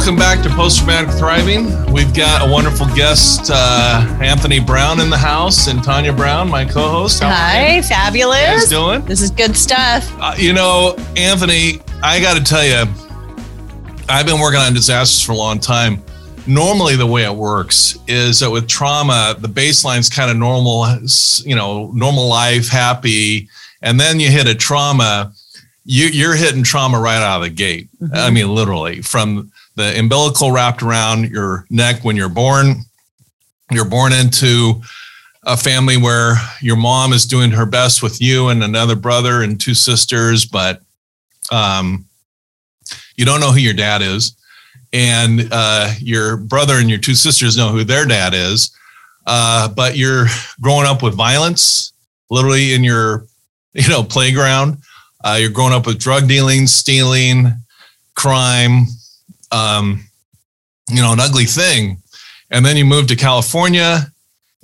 Welcome back to Post Traumatic Thriving. We've got a wonderful guest, uh, Anthony Brown, in the house, and Tanya Brown, my co-host. How Hi, you fabulous. guys doing? This is good stuff. Uh, you know, Anthony, I got to tell you, I've been working on disasters for a long time. Normally, the way it works is that with trauma, the baseline's kind of normal, you know, normal life, happy, and then you hit a trauma. You, you're hitting trauma right out of the gate. I mean, literally, from the umbilical wrapped around your neck when you're born. You're born into a family where your mom is doing her best with you and another brother and two sisters, but um, you don't know who your dad is. And uh, your brother and your two sisters know who their dad is. Uh, but you're growing up with violence, literally in your, you know, playground. Uh, you're growing up with drug dealing, stealing, crime, um, you know, an ugly thing. And then you move to California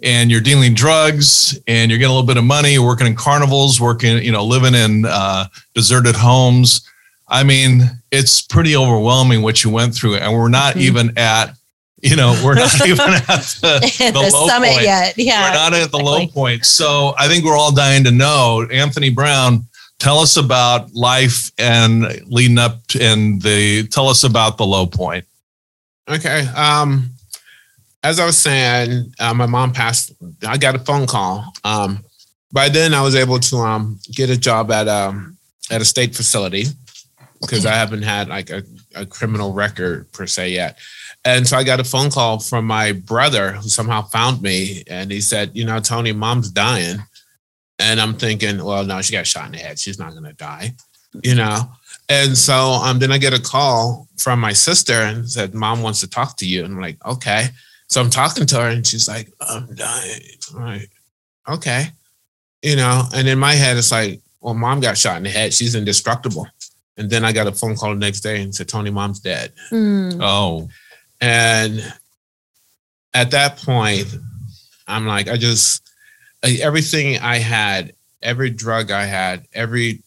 and you're dealing drugs and you're getting a little bit of money, working in carnivals, working, you know, living in uh, deserted homes. I mean, it's pretty overwhelming what you went through. And we're not Mhm. even at, you know, we're not even at the, the, the low summit point. yet. Yeah. We're not at the low point. So I think we're all dying to know. Anthony Brown, tell us about life and leading up to, and the tell us about the low point. Okay. Um, as I was saying, uh, my mom passed. I got a phone call. Um, by then, I was able to um, get a job at um, at a state facility because I haven't had like a, a criminal record per se yet. And so I got a phone call from my brother who somehow found me, and he said, "You know, Tony, mom's dying." And I'm thinking, well, no, she got shot in the head. She's not going to die, you know. And so um, then I get a call from my sister and said, Mom wants to talk to you. And I'm like, okay. So I'm talking to her and she's like, I'm dying. I'm like, okay. You know, and in my head, it's like, well, mom got shot in the head. She's indestructible. And then I got a phone call the next day and said, Tony, mom's dead. Mm. Oh, And at that point, I'm like, I just, I- everything I had, every drug I had, every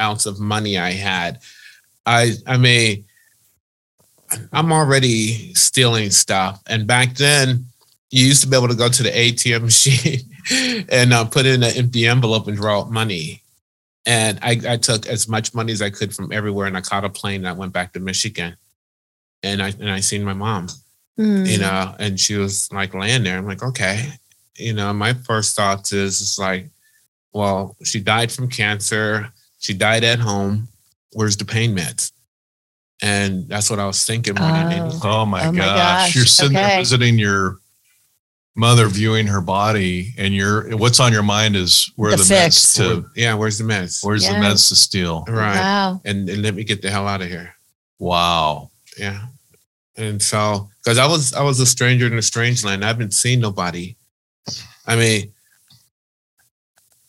ounce of money I had, I, I mean, I'm already stealing stuff. And back then, you used to be able to go to the ATM machine and uh, put in an empty envelope and draw out money. And I, I took as much money as I could from everywhere, and I caught a plane. And I went back to Michigan, and I and I seen my mom Mm. you know, and she was like laying there. I'm like, okay. You know, my first thoughts is it's like, well, she died from cancer. She died at home. Where's the pain meds? And that's what I was thinking more than Oh. anything. oh my Oh my gosh! gosh, You're sitting there visiting your mother, viewing her body, and you're what's on your mind is where The the, meds to Yeah, where's the meds? where's the meds to steal. Right. Wow. And, and let me get the hell out of here. Wow. Yeah. And so, because I was I was a stranger in a strange land. I haven't seen nobody. I mean,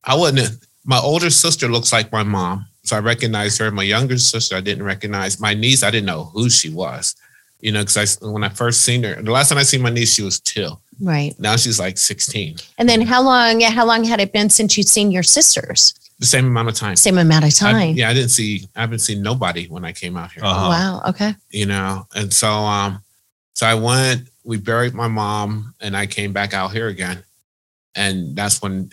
I wouldn't. My older sister looks like my mom, so I recognized her. My younger sister, I didn't recognize. My niece, I didn't know who she was. You know, because I when I first seen her, the last time I seen my niece, she was two. Right. Now she's like sixteen. And then how long? How long had it been since you'd seen your sisters? The same amount of time. Same amount of I- time. yeah, I didn't see. I haven't seen nobody when I came out here. Uh-huh. Wow. Okay. you know and so um so i went we buried my mom and i came back out here again and that's when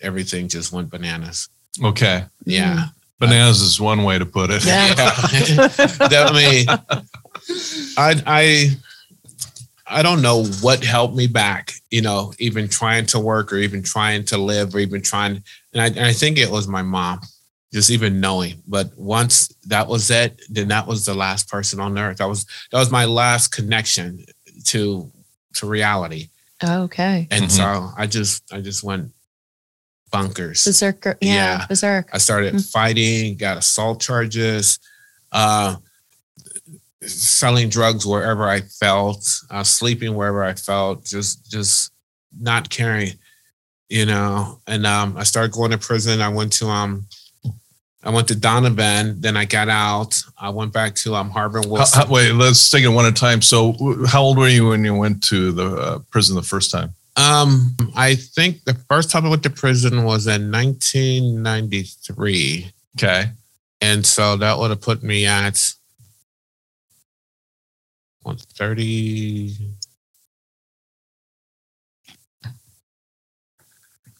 everything just went bananas Okay. yeah Bananas is one way to put it. Yeah. That- i mean i i i don't know what helped me back you know even trying to work or even trying to live or even trying and i, and I think it was my mom just even knowing but once that was it then that was the last person on earth that was that was my last connection to to reality Okay. and Mhm. so i just i just went bunkers Berserker. Yeah. Yeah. Berserk. I started Mm. fighting, got assault charges, uh, selling drugs wherever I felt, uh, sleeping wherever I felt, just just not caring, you know. And um, I started going to prison. I went to um, I went to Donovan. Then I got out. I went back to um Harbor How- Wilson. how- wait, let's take it one at a time. So, how old were you when you went to the uh, prison the first time? Um, I think the first time I went to prison was in 1993. Okay. And so that would have put me at what, 30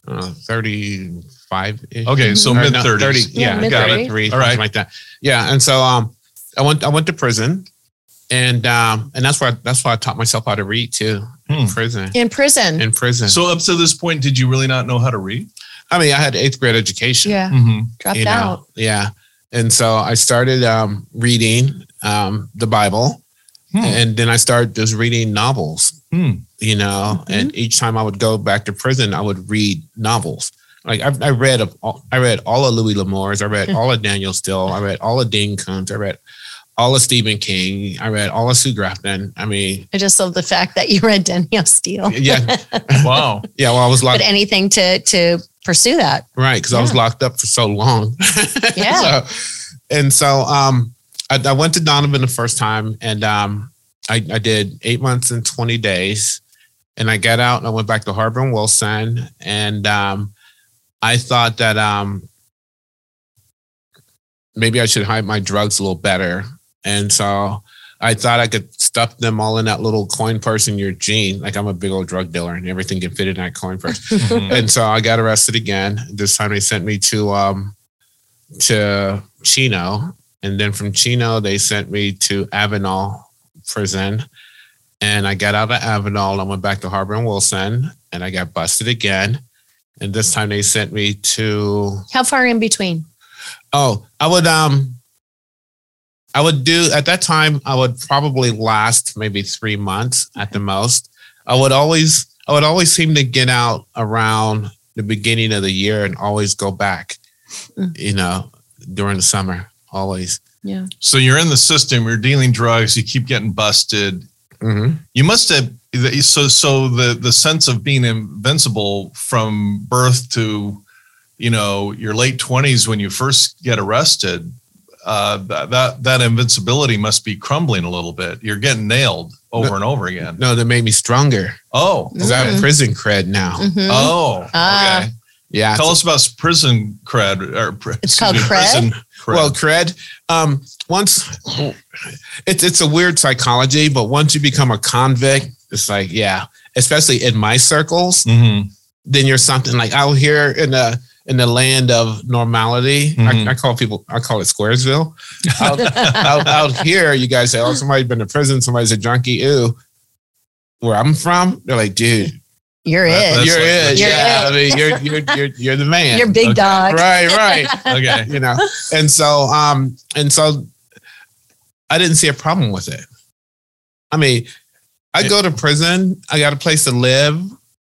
uh, 35 -ish. Okay, so Or mid no, 30s. 30 Yeah, yeah, got it. mid-thirties. Three, All right. like that. Yeah, and so um, I went I went to prison, and um, and that's where I, that's why I taught myself how to read too. In Hmm. prison, In prison. in prison. So up to this point, did you really not know how to read? I mean, I had eighth grade education. yeah. Mm-hmm. Dropped you know, out. Yeah, and so I started um, reading um, the Bible, Hmm. and then I started just reading novels. Hmm. You know, and each time I would go back to prison, I would read novels. Like I, I read of all, I read all of Louis L'Amour's, I read all of Danielle Steel, I read all of Dean Koontz, I read all of Stephen King, I read all of Sue Grafton. I mean, I just love the fact that you read Danielle Steel. yeah, Wow. yeah. Well, I was locked. But locked anything to to pursue that. right because I was locked up for so long. Yeah. So- and so um, I, I went to Donovan the first time, and um, I, I did eight months and twenty days, and I got out and I went back to Harbor and Wilson, and um, I thought that um, maybe I should hide my drugs a little better, and so. I thought I could stuff them all in that little coin purse in your jean. Like I'm a big old drug dealer and everything can fit in that coin purse Mhm. and so I got arrested again. This time they sent me to um to Chino, and then from Chino they sent me to Avenal prison, and I got out of Avenal. I went back to Harbor and Wilson, and I got busted again. And this time they sent me to How far in between? oh I would um I would do at that time I would probably last maybe three months at the most. I would always I would always seem to get out around the beginning of the year and always go back, Mm. you know, during the summer. Always. Yeah. So you're in the system. You're dealing drugs. You keep getting busted. Mm-hmm. You must have so so the the sense of being invincible from birth to you know your late twenties when you first get arrested. Uh, that, that that invincibility must be crumbling a little bit. You're getting nailed over and over again. No, that made me stronger Oh, because I have Mhm. prison cred now. Mhm. oh, Ah. okay. Yeah. Tell us about prison cred. Or, It's excuse called cred? cred. Well, cred. Um, once it's it's a weird psychology, but once you become a convict, it's like yeah. Especially in my circles, Mhm. then you're something like out here in the in the land of normality. Mhm. I, I call people I call it Squaresville. out, out, out here, you guys say, "Oh, somebody's been to prison. Somebody's a junkie." Ooh, where I'm from, they're like, "Dude, You're That- it. that's you're like- it. You're yeah, it. I mean, you're you're you're you're the man. You're big Okay. dog. right, right. okay. you know, and so um, and so I didn't see a problem with it. I mean, I go to prison. I got a place to live.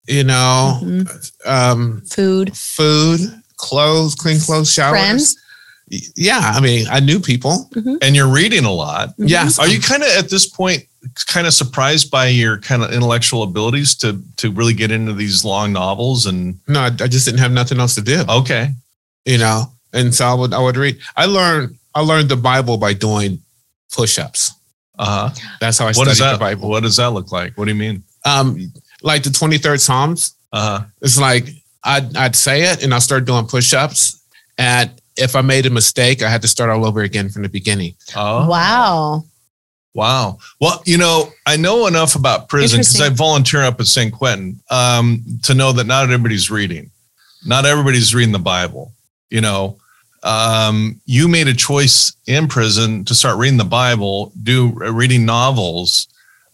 You know, Mhm. um, Food. food, clothes, clean clothes, showers. Friends. Yeah, I mean, I knew people. And you're reading a lot. Yes. Are you kind of at this point kind of surprised by your kind of intellectual abilities to to really get into these long novels and No, I, I just didn't have nothing else to do. okay. You know, and so I would I would read. I learned I learned the Bible by doing push-ups. Uh-huh. That's how I What studied does that the Bible. what does that look like? What do you mean? Um, like the twenty third Psalms. Uh-huh. It's like I'd I'd say it and I'll start doing push-ups. And if I made a mistake, I had to start all over again from the beginning. Oh. Wow. Wow. Well, you know, I know enough about prison because I volunteer up at San Quentin um, to know that not everybody's reading. Not everybody's reading the Bible. You know, um, you made a choice in prison to start reading the Bible, do uh, reading novels.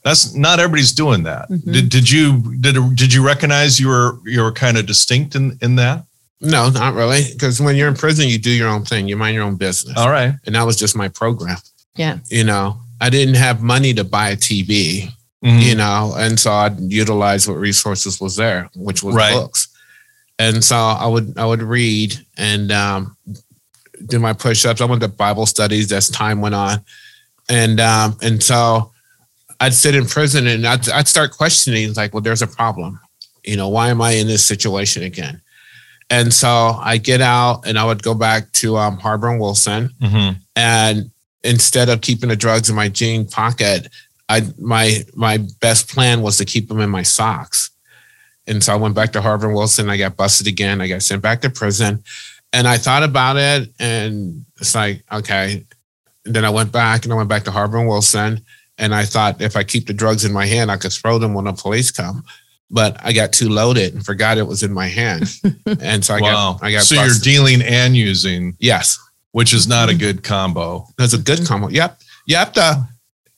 That's not everybody's doing that. Mhm. Did, did you did did you recognize you were you were kind of distinct in in that? No, not really. Because when you're in prison, you do your own thing. You mind your own business. All right. And that was just my program. Yeah. You know, I didn't have money to buy a TV, Mhm. you know, and so I'd utilize what resources was there, which was Right. books. And so I would I would read and um, do my push-ups. I went to Bible studies as time went on. And um, and so I'd sit in prison and I'd, I'd start questioning like, well, there's a problem. You know, why am I in this situation again? And so I get out and I would go back to um, Harbor and Wilson. Mhm. And instead of keeping the drugs in my jean pocket, I my my best plan was to keep them in my socks. And so I went back to Harbor and Wilson. I got busted again. I got sent back to prison. And I thought about it and it's like, okay. And then I went back and I went back to Harbor and Wilson. and I thought if I keep the drugs in my hand, I could throw them when the police come. But I got too loaded and forgot it was in my hand, and so I wow. got I got so busted. you're dealing and using, yes, which is not a good combo. that's a good combo. Yep, you have to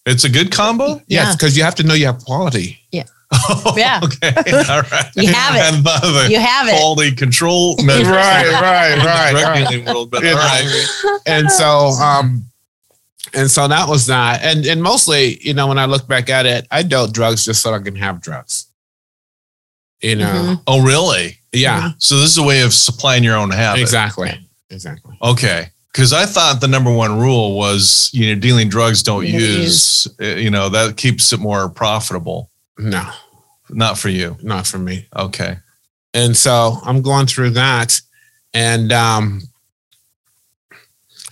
It's a good combo. yes Yeah. because you have to know you have quality. Oh, Yeah. Okay. All right. You have it. And the, the You have it. quality control measures right, right, right, drug right. world, but Yeah. all right. and so um and so that was that and and mostly you know when i look back at it i dealt drugs just so i can have drugs you know Mhm. Oh, really? yeah So this is a way of supplying your own habit. exactly exactly Okay. Because I thought the number one rule was, you know, dealing drugs don't You don't use, uh, you know, that keeps it more profitable. No. Not for you. not for me. Okay. and so i'm going through that. And um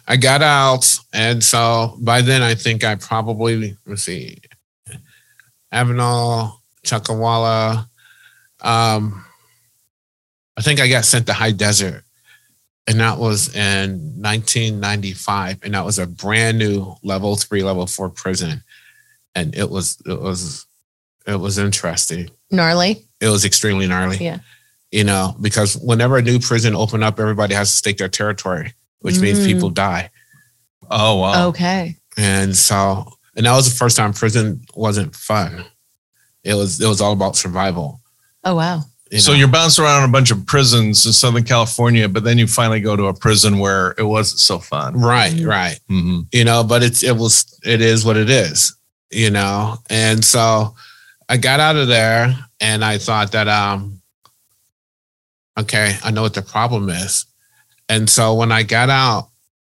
i got out. And so by then i think i probably let's see avenal chuckawalla um i think i got sent to high desert. And that was in 1995 and that was a brand new level three level four prison. And it was it was it was interesting Gnarly. it was extremely gnarly. Yeah. You know, because whenever a new prison opened up, everybody has to stake their territory, which means Mm. people die. Oh, wow. Okay. And so, and that was the first time prison wasn't fun. It was it was all about survival. Oh wow. you So know? you're bouncing around a bunch of prisons in Southern California, but then you finally go to a prison where it wasn't so fun. right, right. hmm You know, but it's it was it is what it is. You know, and so I got out of there, and I thought that um, okay, I know what the problem is. And so when I got out,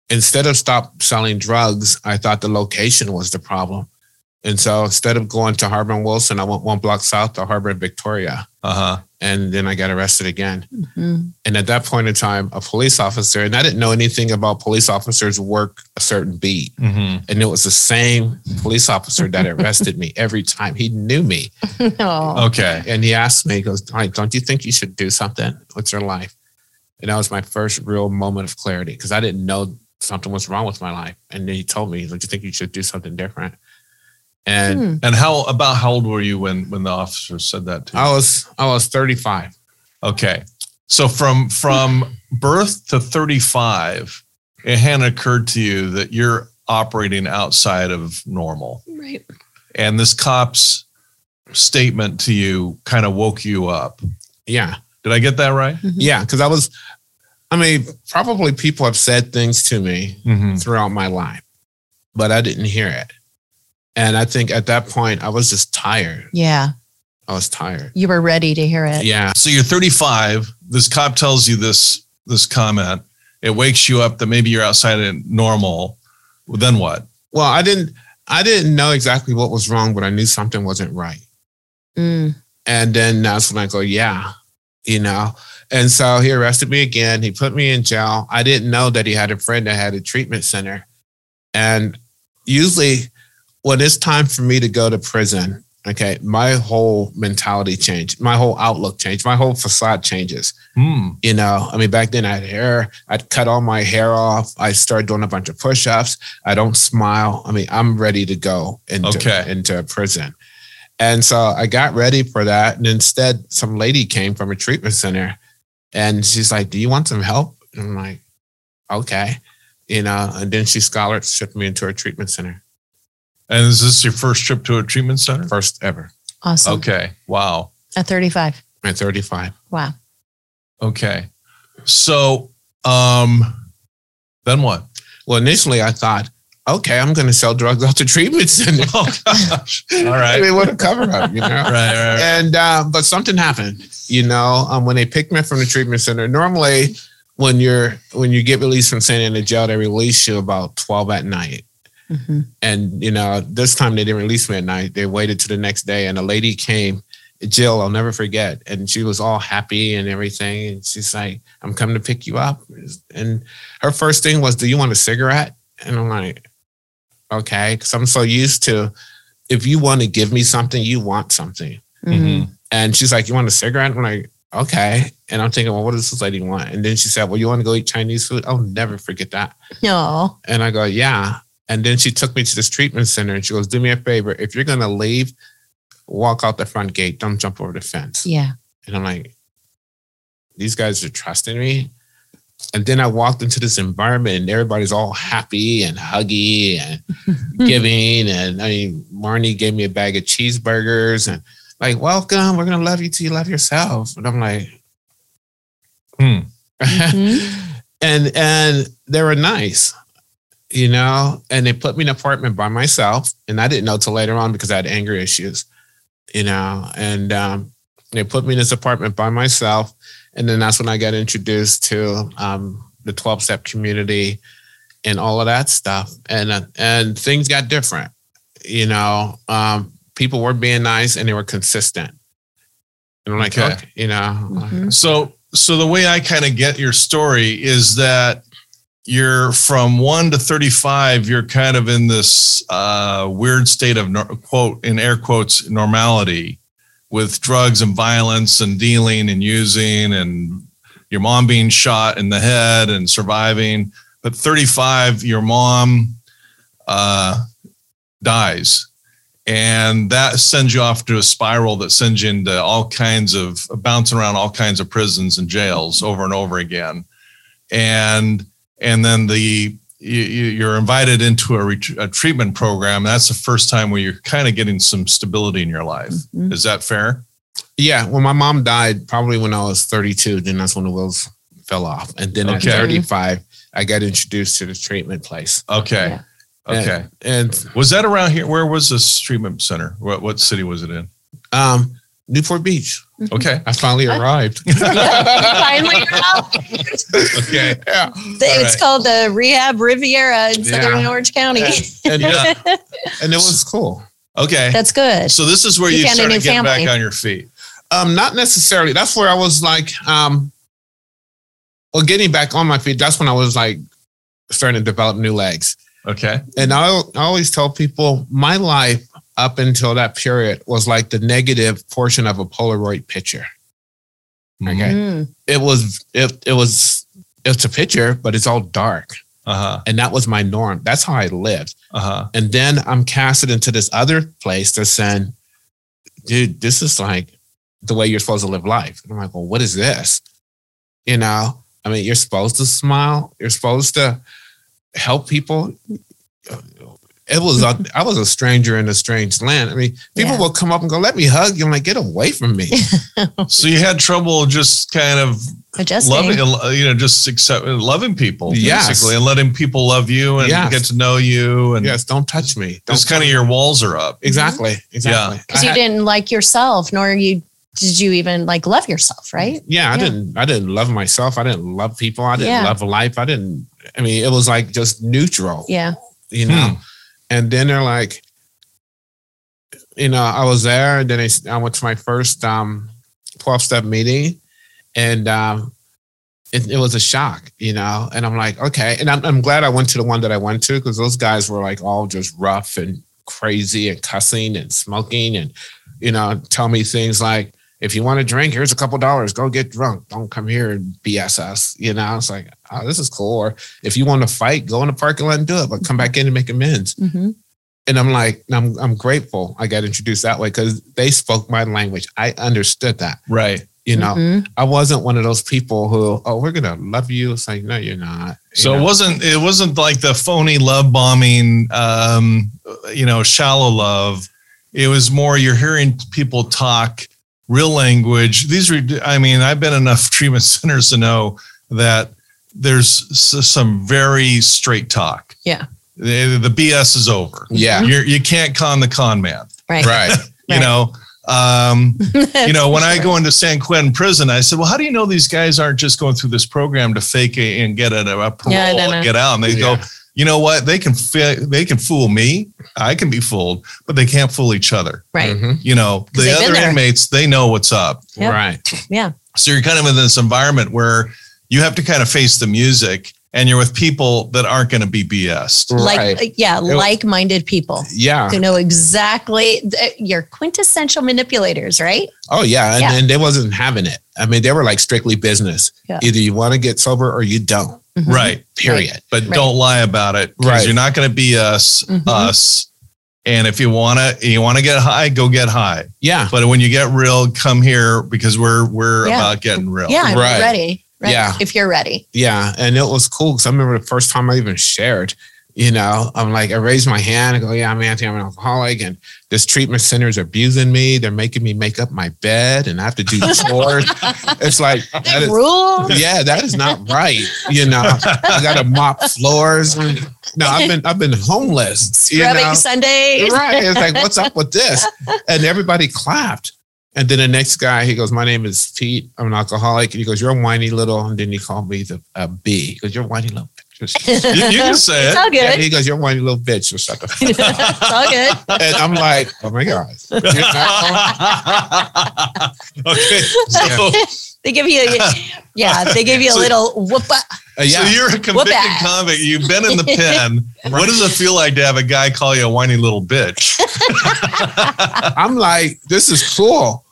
instead of stop selling drugs, I thought the location was the problem. And so instead of going to Harbor and Wilson, I went one block south to Harbor and Victoria. Uh huh. And then I got arrested again. Mhm. And at that point in time, a police officer, and I didn't know anything about police officers work a certain beat. hmm And it was the same police officer that arrested me every time. He knew me. Oh. Okay. And he asked me, he goes, "Hi, don't you think you should do something with your life? And that was my first real moment of clarity because I didn't know something was wrong with my life. And then he told me, don't you think you should do something different? And Hmm. And how about how old were you when when the officer said that to you? I was I was 35. Okay. So from from birth to 35, it hadn't occurred to you that you're operating outside of normal. Right. And this cop's statement to you kind of woke you up. Yeah. Did I get that right? Yeah. Cause I was, I mean, probably people have said things to me Mm-hmm. throughout my life, but I didn't hear it. And I think at that point, I was just tired. Yeah. I was tired. You were ready to hear it. Yeah. So you're 35. This cop tells you this this comment. It wakes you up that maybe you're outside of normal. Well, then what? Well, I didn't, I didn't know exactly what was wrong, but I knew something wasn't right. Mm. And then that's when I go, yeah, you know. And so he arrested me again. He put me in jail. I didn't know that he had a friend that had a treatment center. And usually, when it's time for me to go to prison, okay, my whole mentality changed, my whole outlook changed, my whole facade changes. Hmm. You know, I mean, back then I had hair. I'd cut all my hair off. I started doing a bunch of push ups. I don't smile. I mean, I'm ready to go into, Okay. into prison. And so I got ready for that. And instead, some lady came from a treatment center and she's like, Do you want some help? And I'm like, Okay. You know, and then she scholarshiped me into a treatment center, And is this your first trip to a treatment center? first ever Awesome. Okay. Wow. At 35. at 35. Wow. Okay. So um then what? Well, initially I thought, okay, I'm going to sell drugs out to treatment center. Oh gosh. All I right. mean, what a cover up, you know? Right, right, right. And uh, but something happened, you know, um, when they picked me up from the treatment center. Normally, when you're when you get released from San Diego jail, they release you about twelve at night. Mhm. And you know, this time they didn't release me at night. They waited to the next day, and a lady came, Jill. I'll never forget, and she was all happy and everything. And she's like, "I'm coming to pick you up." And her first thing was, "Do you want a cigarette?" And I'm like, "Okay," because I'm so used to, if you want to give me something, you want something. Mhm. And she's like, You want a cigarette? I'm like, Okay. And I'm thinking, Well, what does this lady want? And then she said, Well, you want to go eat Chinese food? I'll never forget that. No. And I go, Yeah. And then she took me to this treatment center and she goes, Do me a favor. If you're going to leave, walk out the front gate. Don't jump over the fence. Yeah. And I'm like, These guys are trusting me. And then I walked into this environment and everybody's all happy and huggy and giving. And I mean, Marnie gave me a bag of cheeseburgers and like, welcome. We're gonna love you till you love yourself. And I'm like, Hmm. Mhm. and and they were nice, you know. And they put me in an apartment by myself, and I didn't know till later on because I had anger issues, you know. And um, they put me in this apartment by myself, and then that's when I got introduced to um, the twelve step community and all of that stuff, and uh, and things got different, you know. Um, people were being nice and they were consistent. And I'm like, Okay. okay, you know, Mhm. So, so the way I kind of get your story is that you're from one to 35, you're kind of in this uh, weird state of quote, in air quotes, normality with drugs and violence and dealing and using and your mom being shot in the head and surviving. But 35, your mom uh, dies. And that sends you off to a spiral that sends you into all kinds of bouncing around all kinds of prisons and jails over and over again. And and then the you, you- you're invited into a, ret- a treatment program. That's the first time where you're kind of getting some stability in your life. Mhm. Is that fair? Yeah, when my mom died, probably when I was 32, then that's when the wheels fell off. And then Okay. at 35, I got introduced to the treatment place. Okay. Yeah. Okay. And Was that around here? Where was this treatment center? What what city was it in? um, Newport Beach, Okay. I finally arrived. Finally, out. Okay. yeah. it's called the Rehab Riviera in Southern Orange County. And, Yeah. and it was cool. Okay. That's good. So this is where You you, found a started new getting back on your feet. Um, not necessarily. That's where I was like, um, well, getting back on my feet. That's when I was like starting to develop new legs. Okay. And I, I always tell people my life up until that period was like the negative portion of a Polaroid picture. Okay. Mm. It was it it was it's a picture, but it's all dark. Uh huh. And that was my norm. That's how I lived. Uh huh. And then I'm casted into this other place that's saying, dude, this is like the way you're supposed to live life. And I'm like, well, what is this? You know, I mean, you're supposed to smile. You're supposed to help people. It was a, I was a stranger in a strange land. I mean, people Yeah. will come up and go, "Let me hug you." I'm like, "Get away from me!" So you had trouble just kind of Adjusting. loving, uh, you know, just accept, loving people Yes. basically, and letting people love you and Yes. get to know you, and yes, don't touch me. Don't just kind of your walls are up. exactly, exactly. Because I you had- didn't like yourself, nor you did you even like love yourself, right? yeah, I Yeah. didn't. I didn't love myself. I didn't love people. I didn't Yeah. love life. I didn't. I mean, it was like just neutral. Yeah. you know. Hmm. And then they're like, you know, I was there, and then I, I went to my first um, twelve step meeting, and um, it, it was a shock, you know. And I'm like, okay, and I'm, I'm glad I went to the one that I went to because those guys were like all just rough and crazy and cussing and smoking and you know tell me things like if you want to drink here's a couple dollars. Go get drunk. Don't come here and bs us you know? It's like oh this is cool. Or if you want to fight go in the parking lot and do it but come back in and make amends. Hmm and i'm like i'm, I'm grateful i got introduced that way because they spoke my language. I understood that. Right. you know? Mhm. i wasn't one of those people who oh we're gonna love you. It's like no you're not. You So know? it wasn't it wasn't like the phony love bombing, um, you know, shallow love. It was more you're hearing people talk real language. These are, I mean, I've been enough treatment centers to know that there's some very straight talk. Yeah. the, the BS is over. yeah You're, you can't con the con man. Right. right You Right. know, um, you know, when I go into San Quentin prison, I said, well, how do you know these guys aren't just going through this program to fake it and get a, a parole Yeah, I don't know. and get out? And they Yeah. go, you know what? They can fi- they can fool me. I can be fooled, but they can't fool each other. Right. Mhm. You know, the other inmates, they know what's up. Yep. right Yeah. So you're kind of in this environment where you have to kind of face the music and you're with people that aren't going to be BS. Like, Right. yeah, like minded people Yeah. who know exactly th- you're quintessential manipulators, right? Oh yeah, and, Yeah. and they wasn't having it. I mean, they were like strictly business. Yeah. Either you want to get sober or you don't. Mhm. Right. Period. But Right. don't lie about it because Right. you're not going to be us, Mhm. us. And if you want to, you want to get high, go get high. Yeah. But when you get real, come here because we're we're Yeah. about getting real. Yeah, I'm Right. ready. Right. Yeah. If you're ready. Yeah. And it was cool because I remember the first time I even shared, you know, I'm like, I raised my hand and go, yeah, I'm Anthony, I'm an alcoholic. And this treatment center is abusing me. They're making me make up my bed and I have to do chores. it's like, that is, Rule. yeah, that is not right. You know, I got to mop floors. No, I've been, I've been homeless. You Scrubbing know? Sundays. right. It's like, what's up with this? And everybody clapped. And then the next guy, he goes, My name is Pete. I'm an alcoholic. And he goes, You're a whiny little. And then he called me the a B. He goes, You're a whiny little bitch. You, you can say It's it. all And good. he goes, You're a whiny little bitch. So shut the fuck up. it's all good. And I'm like, Oh my God. You know? okay. So, They give you, yeah, they give you a So- little whoop. Uh, so you're a convicted ass. convict. You've been in the pen. What does it feel like to have a guy call you a whiny little bitch? I'm like, This is cool.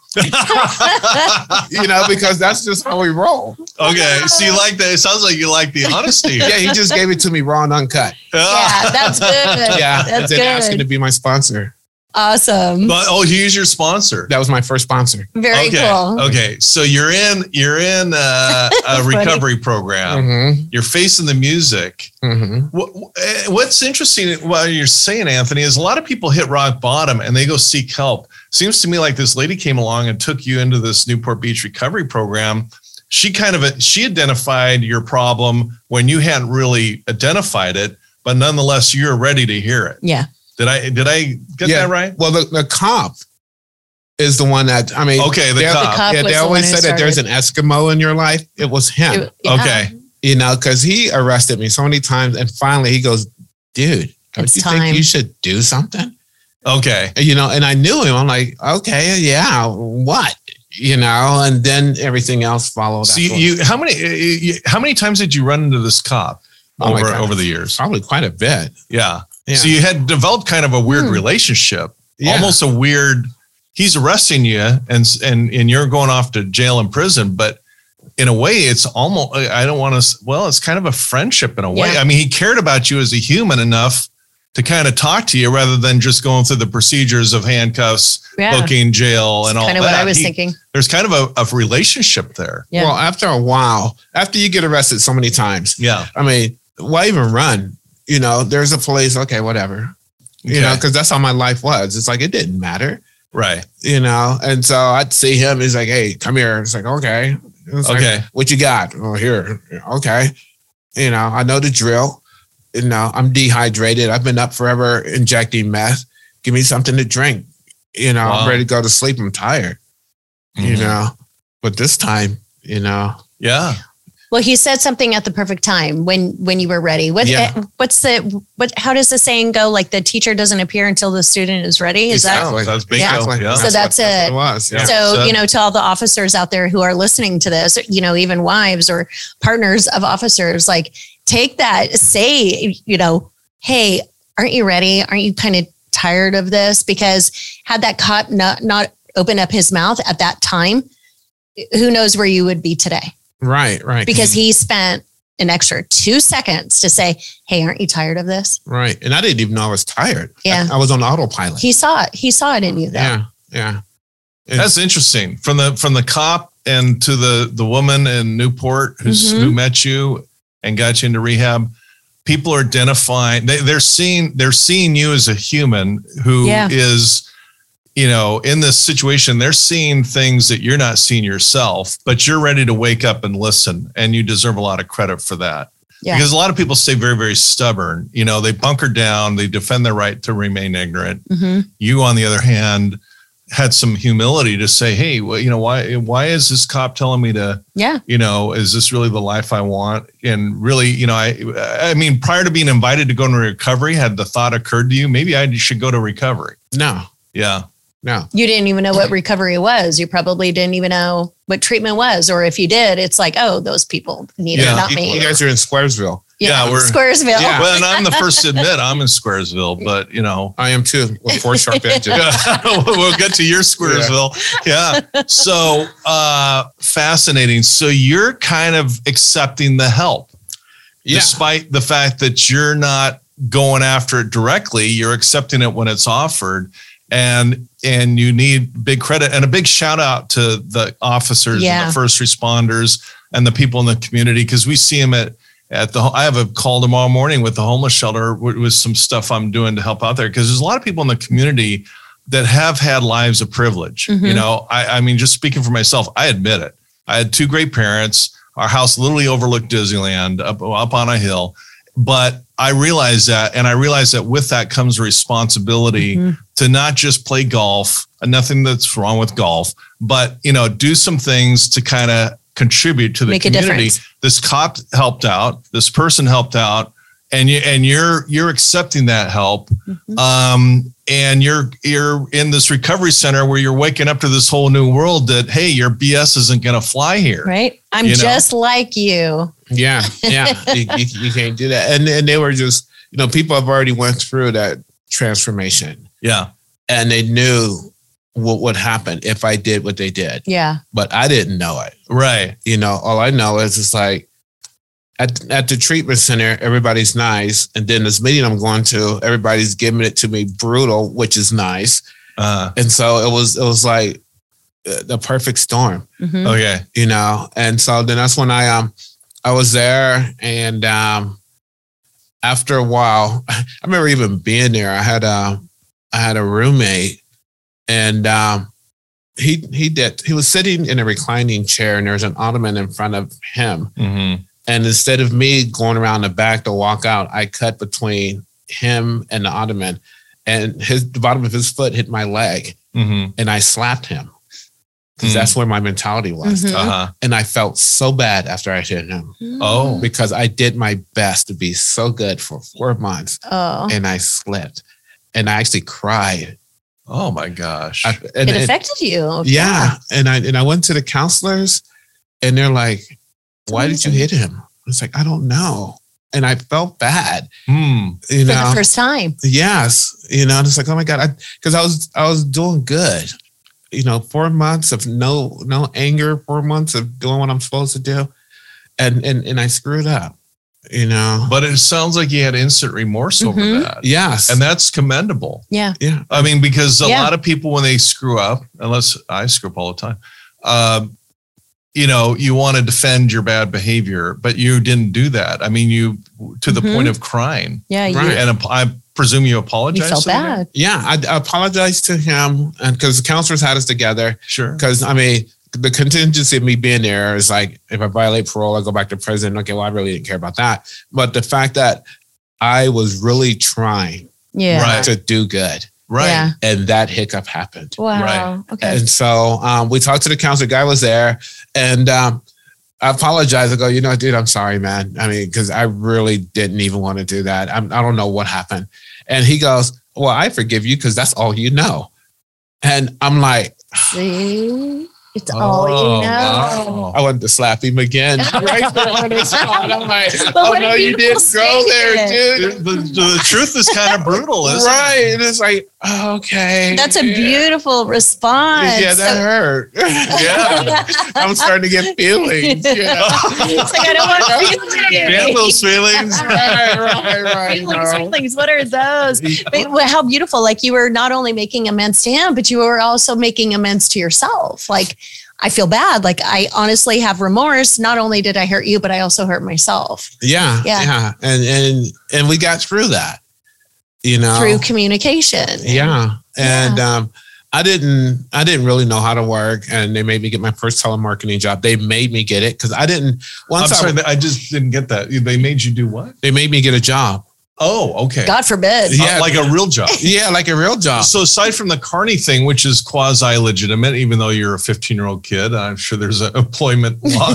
You know, because that's just how we roll. Okay. So you like that? It sounds like you like the honesty. Yeah. He just gave it to me raw and uncut. Yeah, that's good. Yeah. That's then asking to be my sponsor. Awesome. But oh, he's your sponsor. That was my first sponsor. Very okay. cool. Okay. So you're in you're in uh, a Funny. recovery program. Mm-hmm. You're facing the music. Mm-hmm. What, eh, what's interesting what you're saying, Anthony, is a lot of people hit rock bottom and they go seek help. Seems to me like this lady came along and took you into this Newport Beach recovery program. She kind of she identified your problem when you hadn't really identified it, but nonetheless you're ready to hear it. Yeah. Did I did I get Yeah. that right? Well, the, the cop is the one that I mean. Okay, the they're- cop. cop yeah, was they the always one said that there's an. Eskimo in your life. It was him, It- yeah. Okay. you know, because he arrested me so many times, and finally he goes, "Dude, don't It's you time." think you should do something?" Okay. You know, and I knew him. I'm like, "Okay, yeah, what?" You know, and then everything else followed. So you, you how many eh, you, how many times did you run into this cop Oh over over the years? probably quite a bit. Yeah. Yeah. So you had developed kind of a weird Hmm. relationship, Yeah. almost a weird. He's arresting you, and and and you're going off to jail and prison, but in a way, it's almost. I don't want to. Well, it's kind of a friendship in a way. Yeah. I mean, he cared about you as a human enough to kind of talk to you rather than just going through the procedures of handcuffs, Yeah. booking, jail, and all kind of that. what I was He- thinking. There's kind of a, a relationship there. Yeah. Well, after a while, after you get arrested so many times, Yeah. I mean, why even run? You know, there's a police. Okay, whatever. You know, because that's how my life was. It's like it didn't matter. Right. you know. And so I'd see him. He's like, "Hey, come here." It's like, "Okay, It's like, Okay. what you got?" Oh, here. Okay, you know, I know the drill. You know, I'm dehydrated. I've been up forever injecting meth. Give me something to drink. You know, Wow. I'm ready to go to sleep. I'm tired. You Mhm. know, but this time, you know, Yeah. Well, he said something at the perfect time when when you were ready. What Yeah. eh, what's the what? How does the saying go? Like the teacher doesn't appear until the student is ready. Is that That's bingo. Exactly. Yeah. So that's what, it. what it was. Yeah. Yeah. so, So- you know, to all the officers out there who are listening to this, you know, even wives or partners of officers, like take that, say, you know, hey, aren't you ready? Aren't you kind of tired of this? Because had that cop not not open up his mouth at that time, who knows where you would be today? Right. Right. Because he spent an extra two seconds to say, Hey, aren't you tired of this? right. And I didn't even know I was tired. Yeah. I, I was on autopilot. He saw it. He saw it in you though. yeah. Yeah. And- That's interesting. From the from the cop and to the the woman in Newport who's Mhm. who met you and got you into rehab. People are identifying. They, they're seeing they're seeing you as a human who is, Yeah. you know, in this situation. They're seeing things that you're not seeing yourself, but you're ready to wake up and listen, and you deserve a lot of credit for that. Yeah. Because a lot of people stay very very stubborn. You know, they bunker down. They defend their right to remain ignorant hmm you on the other hand had some humility to say hey well, you know why why is this cop telling me to Yeah. you know is this really the life i want and really you know i i mean prior to being invited to go into recovery had the thought occurred to you maybe i should go to recovery no. yeah No. You didn't even know what recovery was. You probably didn't even know what treatment was. Or if you did, it's like, oh, those people need Yeah. it, not You, me. you guys are in Squaresville. Yeah, we're- Squaresville. Yeah. Well, and I'm the first to admit I'm in Squaresville, but you know, I am too, with four sharp edges. yeah, we'll get to your Squaresville. Yeah. So uh, fascinating. So you're kind of accepting the help, Yeah. despite the fact that you're not going after it directly. You're accepting it when it's offered, and and you need big credit and a big shout out to the officers Yeah. and the first responders and the people in the community because we see them at at the I have a call tomorrow morning with the homeless shelter with, some stuff I'm doing to help out there because there's a lot of people in the community that have had lives of privilege. You Mhm. know, I, I mean, just speaking for myself, I admit it. I had two great parents. Our house literally overlooked Disneyland up up on a hill, but I realized that, and I realized that with that comes responsibility Mhm. to not just play golf. Nothing that's wrong with golf, but you know, do some things to kind of contribute to the Make community this cop helped out this person helped out and you and you're you're accepting that help Mhm. um and you're you're in this recovery center where you're waking up to this whole new world that hey your bs isn't going to fly here Right. I'm You know? just like you. Yeah, yeah, you, you, you can't do that. And and they were just, you know, people have already went through that transformation, yeah and they knew what would happen if I did what they did, Yeah. but I didn't know it. right You know, all I know is it's like at at the treatment center, everybody's nice, and then this meeting I'm going to, everybody's giving it to me brutal, which is nice, uh and so it was it was like uh, the perfect storm. Mhm. okay you know and so then that's when i um i was there and um after a while i remember even being there i had a i had a roommate and um he he did he was sitting in a reclining chair and there was an ottoman in front of him hmm and instead of me going around the back to walk out i cut between him and the ottoman and his the bottom of his foot hit my leg hmm and i slapped him because Mm. that's where my mentality was Mhm. uh-huh and I felt so bad after I hit him Oh. because I did my best to be so good for four months Oh. and I slipped and I actually cried. Oh my gosh I, and, it and- affected you. yeah, and I and I went to the counselors and they're like, "Why did you hit him?" It's like I don't know, and I felt bad. hmm You For know, the first time. yes, you know, and it's like, oh my god, because I, was I was doing good. You know, four months of no no anger, four months of doing what I'm supposed to do, and and and I screwed up. You know, but it sounds like you had instant remorse over Mhm. that yes, and that's commendable Yeah. yeah, I mean, because a Yeah. lot of people, when they screw up, unless I screw up all the time, um, you know, you want to defend your bad behavior, but you didn't do that. I mean, you to the Mhm. point of crying, Yeah. You, Right. and I presume you apologized. you apologize. felt to the guy? bad. yeah. I, I apologized to him, and because the counselors had us together, Sure. because I mean. The contingency of me being there is like if I violate parole, I go back to prison. Okay, well, I really didn't care about that. But the fact that I was really trying Yeah. Right. to do good, Right. Yeah. and that hiccup happened. Wow. Right. Okay. And so um, we talked to the counselor. Guy was there, and um, I apologize. I go, you know, dude, I'm sorry, man. I mean, because I really didn't even want to do that. I'm, I don't know what happened. And he goes, well, I forgive you because that's all you know. And I'm like, See? It's oh, all you know. wow. I wanted to slap him again. right there on the spot. I'm like, But oh no, you didn't go there, dude. The, the truth is kind of brutal, isn't it? Right. It's like, okay. That's a beautiful response. Yeah, that hurt. Yeah. I'm starting to get feelings. Yeah. it's like I don't want to Damn those feelings. right, right, right. Feelings, no. feelings, what are those? But well, how beautiful! Like you were not only making amends to him, but you were also making amends to yourself. Like I feel bad. Like I honestly have remorse. Not only did I hurt you, but I also hurt myself Yeah, Yeah. yeah, and and and we got through that. You know, through communication. yeah, and um, I didn't I didn't really know how to work, and they made me get my first telemarketing job. They made me get it because I didn't. I'm Once I, I just didn't get that. They made you do what? they made me get a job. Oh, okay. God forbid. Uh, Yeah. like a real job. Yeah, like a real job. So aside from the Carney thing, which is quasi legitimate, even though you're a 15 year old kid, I'm sure there's an employment law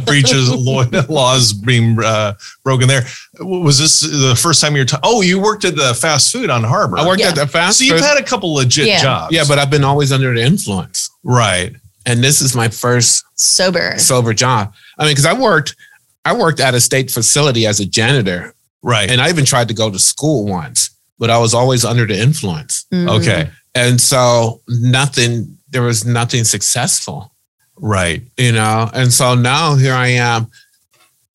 breaches law, laws being uh, broken there. Was this the first time you're? Ta- oh, you worked at the fast food on Harbor. I worked Yeah. at the fast so you've had a couple legit Yeah. jobs. yeah, but I've been always under the influence. right, And this is my first Sober. sober job. I mean, because I worked, I worked at a state facility as a janitor, right. and I even tried to go to school once, but I was always under the influence, Mm. okay, and so nothing. There was nothing successful, right. you know. And so now here I am.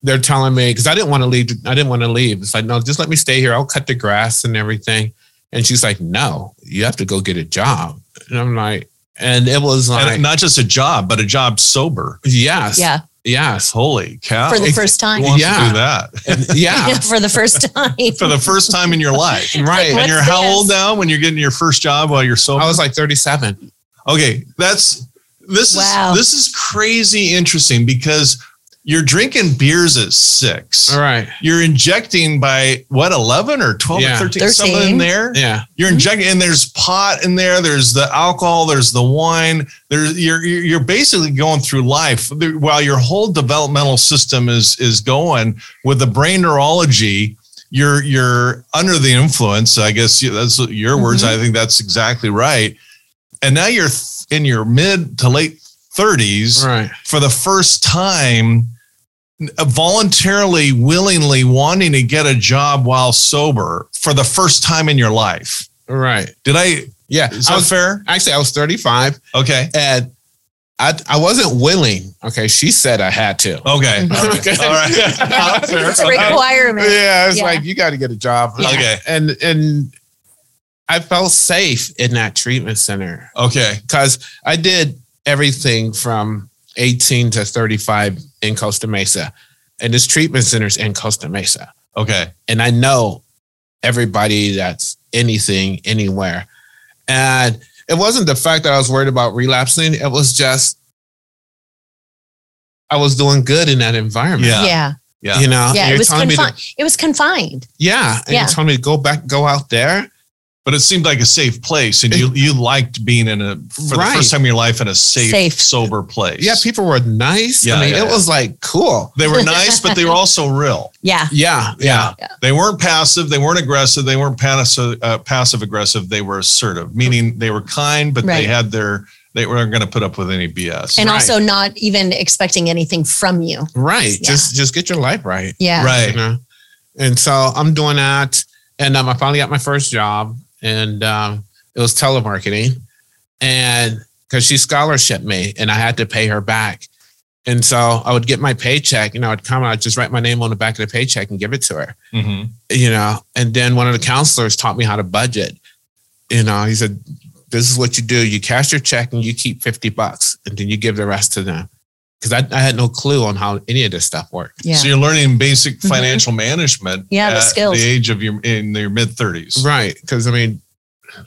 They're telling me because I didn't want to leave. I didn't want to leave. It's like no, just let me stay here. I'll cut the grass and everything. And she's like, no, you have to go get a job. And I'm like, and it was like, And not just a job, but a job sober. yes, Yeah. Yes, Holy cow! For the first time. Who wants Yeah. to do that And- yeah, For the first time. for the first time in your life? right. And you're how old now when you're getting your first job while you're so? I was like 37. Okay, that's this Wow. is this is crazy interesting because you're drinking beers at six. All right. You're injecting by what 11 or 12 Yeah. or 13, something in there. Yeah. You're injecting and there's pot in there, there's the alcohol, there's the wine. There's you're you're you're basically going through life while your whole developmental system is is going with the brain neurology you're you're under the influence. I guess you- that's your words. Mhm. I think that's exactly right. And now you're th- in your mid to late 30s Right. for the first time, voluntarily, willingly wanting to get a job while sober for the first time in your life. Right. Did I? Yeah. Is I that was fair? actually I was 35 Okay. and I I wasn't willing. Okay. She said I had to. Okay. Okay. All right. It's a requirement. Yeah. It's Yeah. like you got to get a job. Yeah. Okay. And and I felt safe in that treatment center Okay. because I did everything from 18 to 35 in Costa Mesa. And this treatment center's in Costa Mesa. Okay. and I know everybody that's anything anywhere. And it wasn't the fact that I was worried about relapsing, it was just I was doing good in that environment. Yeah. Yeah. Yeah. You know, Yeah. It was telling to- confined. It was confined. yeah. And Yeah. you're telling me to go back, go out there. But it seemed like a safe place, and you you liked being in a for the Right. first time in your life in a safe, Safe. sober place. Yeah, people were nice. Yeah, I mean, yeah, it yeah. was like cool. They were nice, but they were also real. Yeah. Yeah. Yeah. They weren't passive. They weren't aggressive. They weren't passive, uh, passive aggressive. They were assertive, meaning they were kind, but they had their, they weren't going to put up with any BS. And Right. also not even expecting anything from you. Right. Yeah. Just just get your life right. Yeah. right. you know. And so I'm doing that, and um, I finally got my first job, and um, it was telemarketing, and because she scholarship me, and I had to pay her back, and so I would get my paycheck, and I would come, I'd just write my name on the back of the paycheck and give it to her, hmm you know. And then one of the counselors taught me how to budget. You know, he said, "This is what you do: you cash your check and you keep fifty bucks, and then you give the rest to them." Because I, I had no clue on how any of this stuff worked. Yeah. So you're learning basic Mhm. financial management. Yeah, the skills. The age of your in your mid 30s. Right. Because I mean,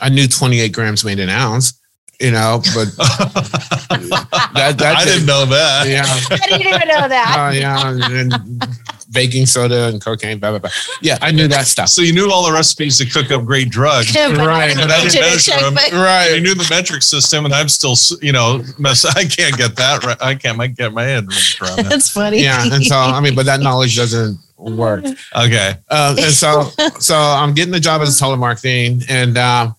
I knew 28 grams made an ounce, you know, but that, that I didn't know that. Yeah. I didn't even know that. Uh, yeah. And then baking soda and cocaine, blah, blah, blah. Yeah. I knew that stuff. So you knew all the recipes to cook up great drugs. Yeah, Right, I but I didn't didn't mention measure them. but- You knew the metric system, and I'm still, you know, mess. I can't get that right. I can't might get my head wrapped around that. That's funny. Yeah. And so, I mean, but that knowledge doesn't work. Okay. Uh, and so, so I'm getting the job as a telemarketing. And um,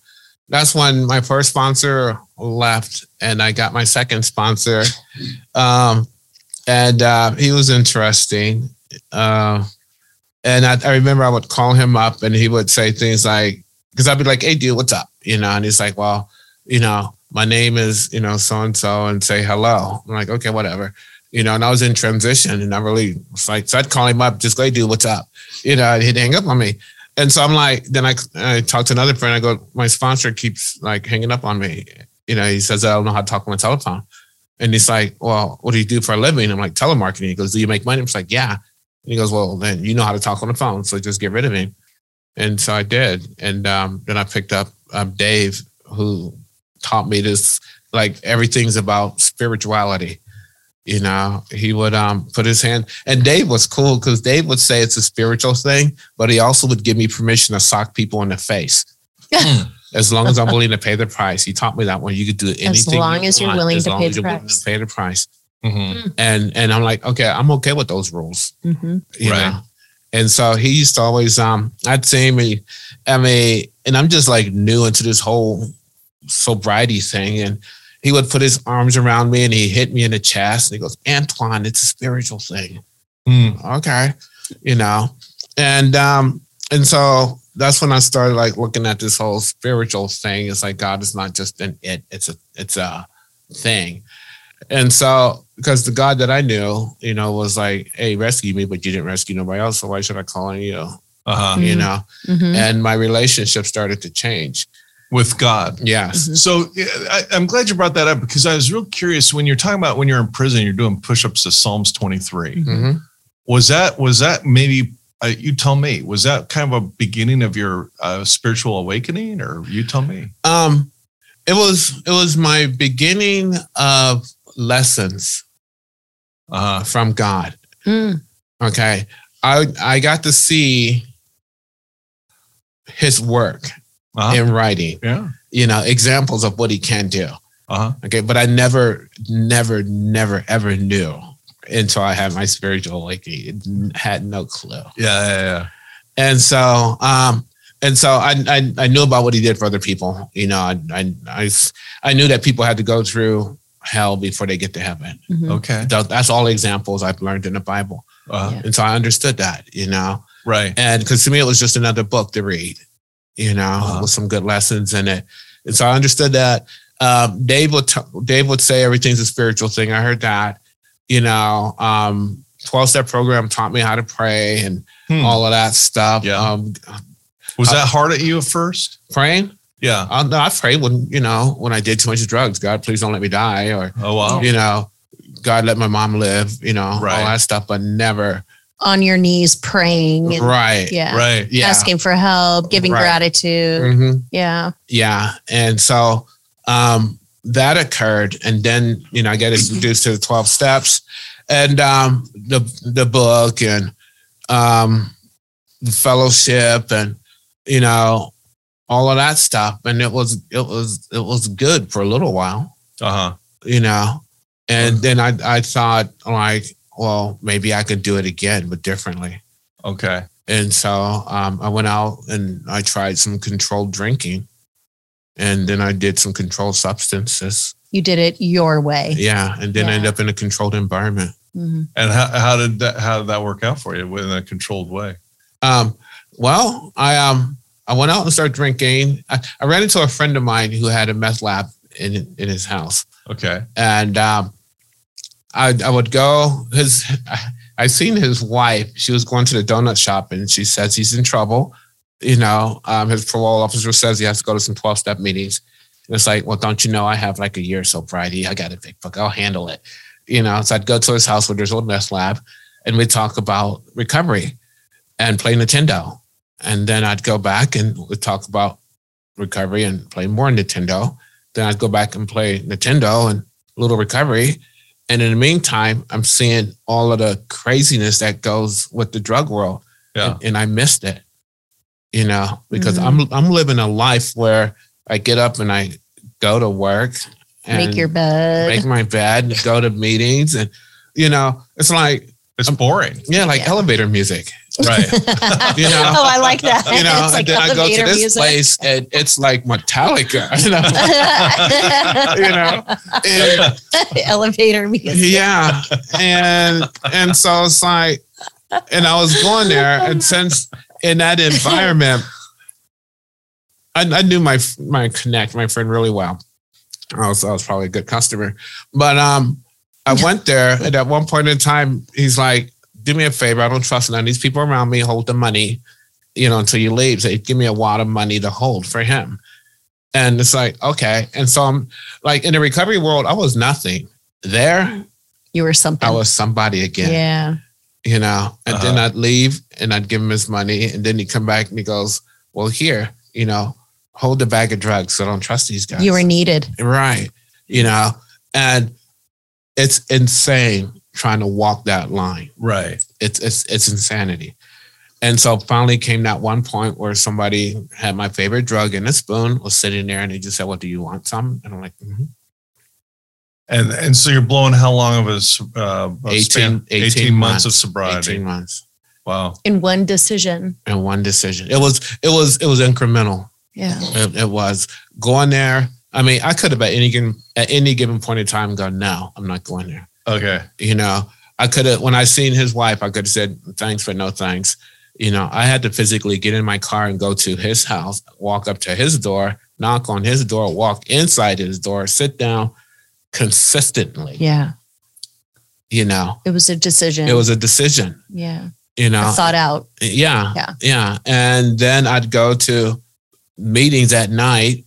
that's when my first sponsor left and I got my second sponsor. Um, and uh, he was interesting. Uh, and I, I remember I would call him up and he would say things like, because I'd be like, hey, dude, what's up? You know, and he's like, well, you know, my name is, you know, so and so, and say hello. I'm like, okay, whatever. You know, and I was in transition and I really was like, so I'd call him up, just go, hey, dude, what's up? You know, and he'd hang up on me. And so I'm like, then I, I talked to another friend. I go, my sponsor keeps like hanging up on me. You know, he says, I don't know how to talk on the telephone. And he's like, well, what do you do for a living? I'm like, telemarketing. He goes, do you make money? I'm like, yeah. And he goes, well, then you know how to talk on the phone. So just get rid of him. And so I did. And um, then I picked up um, Dave, who taught me this, like everything's about spirituality. You know, he would um put his hand, and Dave was cool because Dave would say it's a spiritual thing, but he also would give me permission to sock people in the face. Hmm. As long as I'm willing to pay the price. He taught me that one. You could do anything. As long you as you're want, willing as to long pay as the you're willing price. to pay the price. Mhm. And and I'm like, okay, I'm okay with those rules hmm you Right. know. And so he used to always um I'd see me I mean and I'm just like new into this whole sobriety thing and he would put his arms around me and he hit me in the chest and he goes, Antoine, it's a spiritual thing. Hmm. Okay. You know. And um and so that's when I started like looking at this whole spiritual thing. It's like God is not just an it, it's a it's a thing. And so because the God that I knew, you know, was like, hey, rescue me, but you didn't rescue nobody else. So why should I call on you? Uh-huh. You Mhm. know, hmm and my relationship started to change. With God. Yes. Mhm. So I, I'm glad you brought that up because I was real curious when you're talking about when you're in prison, you're doing push-ups to Psalms 23. hmm Was that was that maybe uh, you tell me was that kind of a beginning of your uh, spiritual awakening, or you tell me? Um, it was it was my beginning of lessons Uh, from God. Mm. Okay. I I got to see his work uh in writing, yeah. you know, examples of what he can do. Uh-huh. Okay. But I never, never, never, ever knew until I had my spiritual awakening. Had no clue. Yeah, yeah, yeah. And so, um, and so I, I, I knew about what he did for other people. You know, I I I knew that people had to go through hell before they get to heaven. Mhm. Okay. Tha- That's all examples I've learned in the Bible. Uh, Yeah. And so I understood that, you know, Right. and because to me, it was just another book to read, you know, Uh-huh. with some good lessons in it. And so I understood that. Um, Dave would, t- Dave would say everything's a spiritual thing. I heard that, you know, um, 12 step program taught me how to pray and Hmm. all of that stuff. Yeah. Um, Was uh, that hard at you at first? praying. Yeah. No, I prayed when, you know, when I did too much drugs, God, please don't let me die. Or, Oh wow. you know, God, let my mom live, you know, Right. all that stuff, but never. On your knees praying and Right. yeah. Right. Yeah. asking for help, giving Right. gratitude. Mhm. Yeah. Yeah. And so um, that occurred. And then, you know, I got introduced to the 12 steps and um, the, the book and um, the fellowship and, you know, all of that stuff. And it was, it was, it was good for a little while, Uh-huh. you know. And then I, I thought like, well, maybe I could do it again, but differently. Okay. And so um, I went out and I tried some controlled drinking. And then I did some controlled substances. You did it your way. Yeah. And then I Yeah. ended up in a controlled environment. Mhm. And how, how did that how did that work out for you in a controlled way? Um, well, I um I went out and started drinking. I, I ran into a friend of mine who had a meth lab in in his house. Okay. And um I I would go his I seen his wife. She was going to the donut shop and she says he's in trouble. You know, um, his parole officer says he has to go to some 12 step meetings. And it's like, well, don't you know I have like a year or so Friday. I got a big book. I'll handle it. You know, so I'd go to his house where there's a meth lab and we'd talk about recovery and play Nintendo. And then I'd go back and we'd talk about recovery and play more Nintendo. Then I'd go back and play Nintendo and a little recovery. And in the meantime, I'm seeing all of the craziness that goes with the drug world. Yeah. And, and I missed it, you know, because Mhm. I'm I'm living a life where I get up and I go to work and Make your bed. make my bed and go to meetings and you know, it's like It's boring. yeah, like Yeah. elevator music. Right. You know? oh, I like that. You know, It's like and then I go to this music. place and it's like Metallica. You know, you know? And elevator music. yeah and and so it's like and i was going there and since in that environment i, I knew my my connect my friend really well I was, I was probably a good customer but um i went there and at one point in time he's like do me a favor i don't trust none of these people around me hold the money you know until you leave so give me a wad of money to hold for him and it's like okay and so i'm like in the recovery world i was nothing there You were something. I was somebody again, yeah. you know. And then Uh-huh. I'd leave and I'd give him his money, and then he'd come back and he goes, "Well, here, you know, hold the bag of drugs. So I don't trust these guys." You were needed. right, you know, and it's insane trying to walk that line. Right. It's it's it's insanity. And so finally came that one point where somebody had my favorite drug in a spoon, was sitting there, and they just said, "What do you want? Some?" And I'm like, "Mhm." And and so you're blowing how long of a, s- uh, a 18 span? 18 18 months months. of sobriety. 18 months Wow. In one decision. In one decision. It was it was it was incremental. Yeah. It, it was going there. I mean, I could have at any given at any given point in time gone, "No, I'm not going there." Okay. You know, I could have when I seen his wife, I could have said thanks but no thanks. You know, I had to physically get in my car and go to his house, walk up to his door, knock on his door, walk inside his door, sit down consistently. Yeah. You know, It was a decision. it was a decision. yeah. You know, Thought out. yeah, Yeah. yeah. And then I'd go to meetings at night,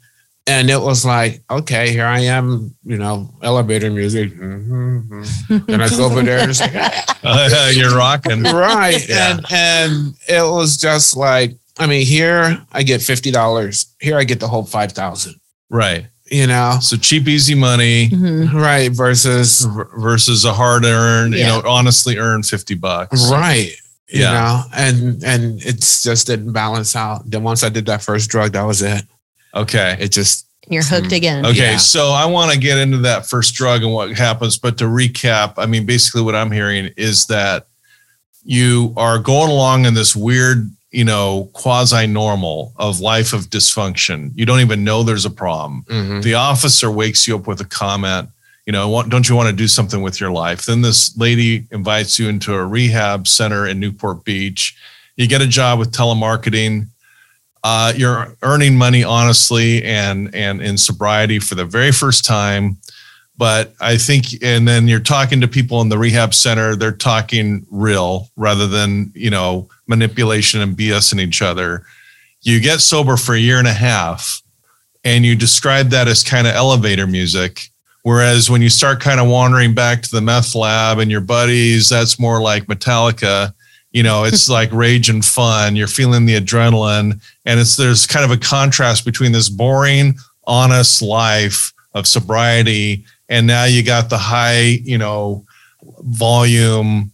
and it was like, okay, here I am. You know, elevator music, and I go over there and it's like, Uh, you're rocking. right Yeah. and and it was just like i mean here i get $50 here i get the whole 5000 Right. you know So cheap, easy money Mhm. right versus v- versus a hard earned, you know, honestly earned 50 bucks. right you Yeah. know and and it's just didn't balance out then once i did that first drug that was it Okay. it just You're hooked again. Okay, Yeah. so I want to get into that first drug and what happens, but to recap, I mean, basically what I'm hearing is that you are going along in this weird, you know, quasi normal of life of dysfunction. You don't even know there's a problem. mhm. The officer wakes you up with a comment, you know, don't you want to do something with your life? Then this lady invites you into a rehab center in Newport Beach. You get a job with telemarketing. Uh, you're earning money honestly and and in sobriety for the very first time. But I think, and then you're talking to people in the rehab center. They're talking real rather than you know manipulation and BSing each other. You get sober for a year and a half, and you describe that as kind of elevator music. Whereas when you start kind of wandering back to the meth lab and your buddies, that's more like Metallica. You know, it's like rage and fun. You're feeling the adrenaline, and it's there's kind of a contrast between this boring, honest life of sobriety, and now you got the high, you know, volume,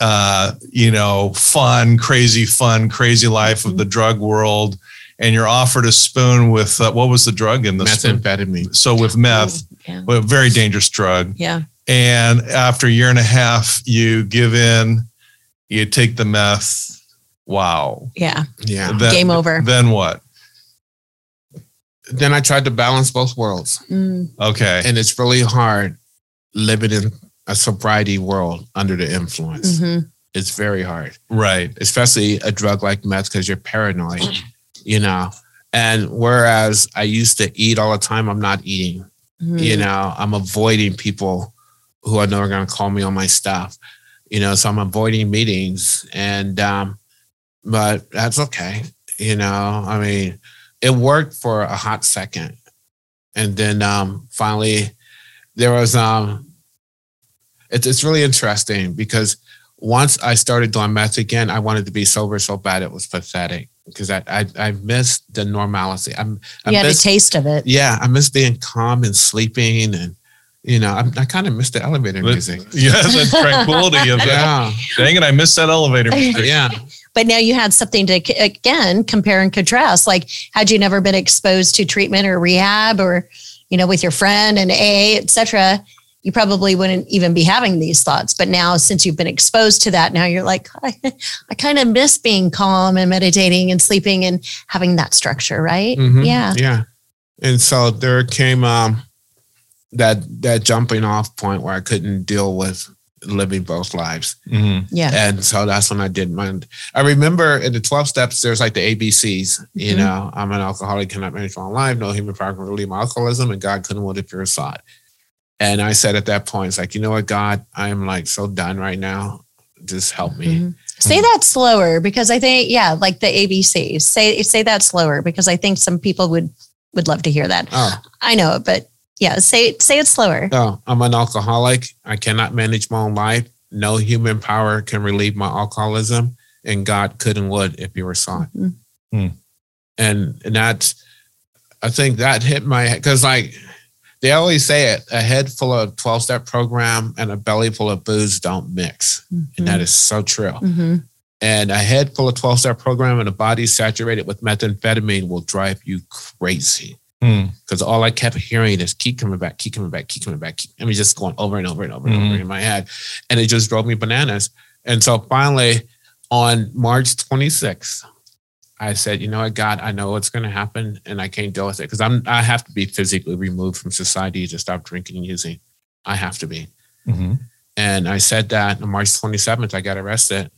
uh, you know, fun, crazy fun, crazy life of the drug world, and you're offered a spoon with uh, what was the drug in the spoon? methamphetamine So with meth, Yeah. a very dangerous drug. Yeah. And after a year and a half, you give in, you take the meth. Wow. Yeah. yeah Then- Game over. Then what? then i tried to balance both worlds Mm. Okay. and it's really hard living in a sobriety world under the influence Mhm. it's very hard Right. especially a drug like meth because you're paranoid, you know. And whereas I used to eat all the time, I'm not eating, Mhm. you know, I'm avoiding people who I know are going to call me on my stuff, you know, so I'm avoiding meetings. And, um, but that's okay, you know, I mean, it worked for a hot second. And then um, finally, there was, um, it's, it's really interesting because once I started doing meth again, I wanted to be sober so bad it was pathetic because I I, I missed the normalcy. I'm I You had a taste of it. yeah, I miss being calm and sleeping and you know, I, I kind of miss the elevator But- music. Yeah, the tranquility of that. Yeah, Dang it, I missed that elevator. music. yeah, But now you had something to again compare and contrast. Like, had you never been exposed to treatment or rehab, or you know, with your friend and A, etc., you probably wouldn't even be having these thoughts. But now, since you've been exposed to that, now you're like, I, I kind of miss being calm and meditating and sleeping and having that structure, right? Mhm, Yeah. yeah. And so there came um that that jumping off point where I couldn't deal with living both lives. Mhm. Yeah. And so that's when I did mine. I remember in the 12 steps, there's like the ABCs, you Mhm. know, I'm an alcoholic, cannot manage my own life, no human power can relieve my alcoholism, and God couldn't want if you're sought. And I said at that point, it's like, you know what, God, I'm like so done right now. Just help me. Mhm. Say that slower because I think, yeah, like the ABCs. Say say that slower because I think some people would would love to hear that. Oh, I know it, but yeah, say say it slower. no, I'm an alcoholic. I cannot manage my own life. No human power can relieve my alcoholism, and God could and would if you were sought. Mhm. and and that's I think that hit my head because like they always say it: a head full of twelve step program and a belly full of booze don't mix, and that is so true. hmm And a head full of twelve step program and a body saturated with methamphetamine will drive you crazy. Hmm. Because all I kept hearing is keep coming back, keep coming back, keep coming back. Keep, I mean, just going over and over and over and over Mhm. in my head, and it just drove me bananas. And so finally, on March 26th, I said, you know what, God, I know what's going to happen, and I can't deal with it because I'm I have to be physically removed from society to stop drinking and using. I have to be. Mhm. And I said that on March 27th, I got arrested.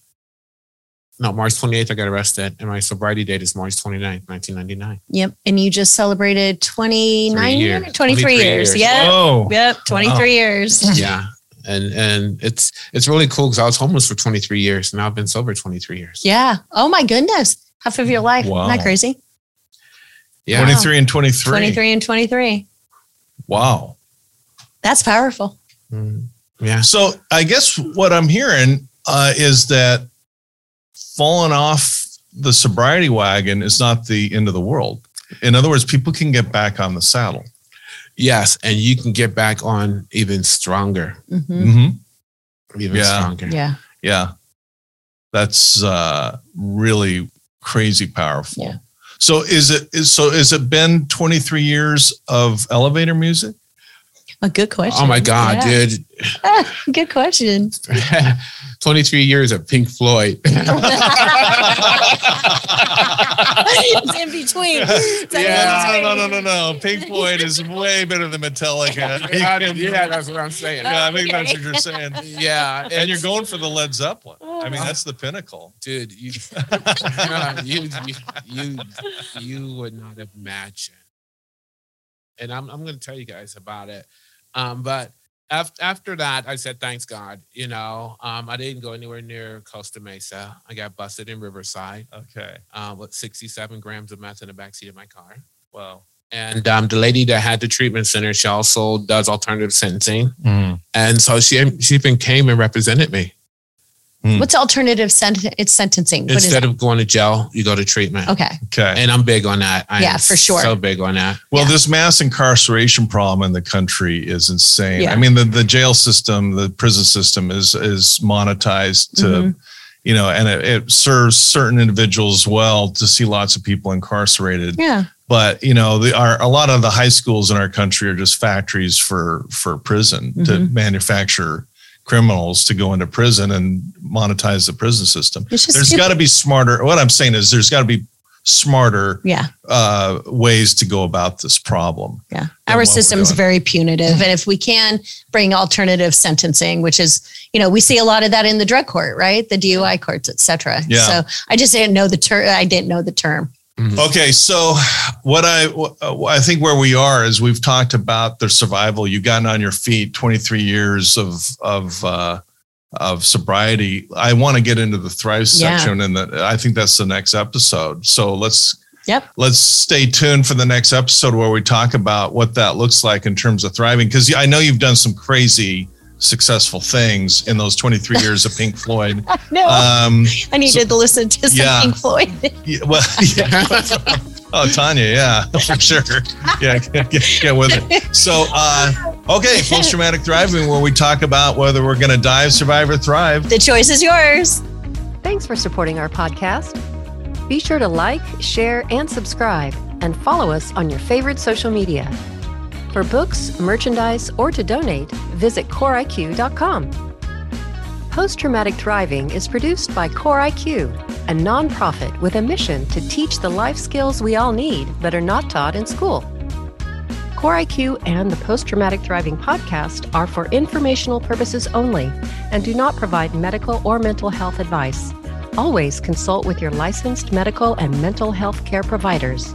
No, March 28th, I got arrested, and my sobriety date is March 29th, 1999. Yep. And you just celebrated 29 years, years. 23, 23 years. years. Yep. Oh, Yep. 23 years. yeah, and and it's it's really cool because I was homeless for 23 years, and now I've been sober 23 years. Yeah. Oh my goodness. Half of your life. Wow. Isn't that crazy? Yeah, 23 and 23. 23 and 23. Wow. That's powerful. Mm, yeah, So I guess what I'm hearing uh, is that falling off the sobriety wagon is not the end of the world. In other words, people can get back on the saddle. yes, and you can get back on even stronger, hmm Mm-hmm. even Yeah. stronger. Yeah. Yeah. That's uh, really crazy powerful. Yeah. So is it is so is it been 23 years of elevator music? A good question. Oh my God, Yeah. dude! good question. 23 years of Pink Floyd. it's in between. It's Yeah, in no, no, no, no. Pink Floyd is way better than Metallica. yeah, that's what I'm saying. Yeah, I think that's what you're saying. Yeah, And you're going for the Led Zeppelin. I mean, that's the pinnacle. dude. You, you, you, you, you would not imagine. And I'm, I'm going to tell you guys about it. Um, but after, after that, I said, thanks God. You know, um, I didn't go anywhere near Costa Mesa. I got busted in Riverside Okay. uh, with 67 grams of meth in the backseat of my car. Wow. And um, the lady that had the treatment center, she also does alternative sentencing. And so she, she even came and represented me. What's alternative sent- it's sentencing? What is Instead it? of going to jail, you go to treatment. Okay. Okay. And I'm big on that. I Yeah, for sure. So big on that. Well, Yeah. this mass incarceration problem in the country is insane. Yeah. I mean, the, the jail system, the prison system is is monetized to, Mhm. you know, and it, it serves certain individuals well to see lots of people incarcerated. Yeah. But you know, the, our a lot of the high schools in our country are just factories for for prison to Mhm. manufacture criminals to go into prison and monetize the prison system. There's got to be smarter. What I'm saying is, there's got to be smarter Yeah. uh, ways to go about this problem. Yeah. Our system's very punitive. And if we can bring alternative sentencing, which is, you know, we see a lot of that in the drug court, right? The DUI courts, et cetera. Yeah. So I just didn't know the term. I didn't know the term. Okay, so what I I think where we are is we've talked about the survival. You've gotten on your feet, 23 years of of uh, of sobriety. I want to get into the thrive Yeah. section, and the, I think that's the next episode. So let's Yep. let's stay tuned for the next episode where we talk about what that looks like in terms of thriving. Because I know you've done some crazy successful things in those 23 years of Pink Floyd. No, Um, I needed to listen to some yeah. Pink Floyd. yeah, well, yeah. Oh, Tanya, yeah, for sure. Yeah, get, get, get with it. So, uh, okay, post traumatic thriving, where we talk about whether we're going to dive, survive, or thrive. the choice is yours. Thanks for supporting our podcast. Be sure to like, share, and subscribe, and follow us on your favorite social media. For books, merchandise, or to donate, visit coreiq.com. Post Traumatic Thriving is produced by CoreIQ, a nonprofit with a mission to teach the life skills we all need but are not taught in school. CoreIQ and the Post Traumatic Thriving podcast are for informational purposes only and do not provide medical or mental health advice. Always consult with your licensed medical and mental health care providers.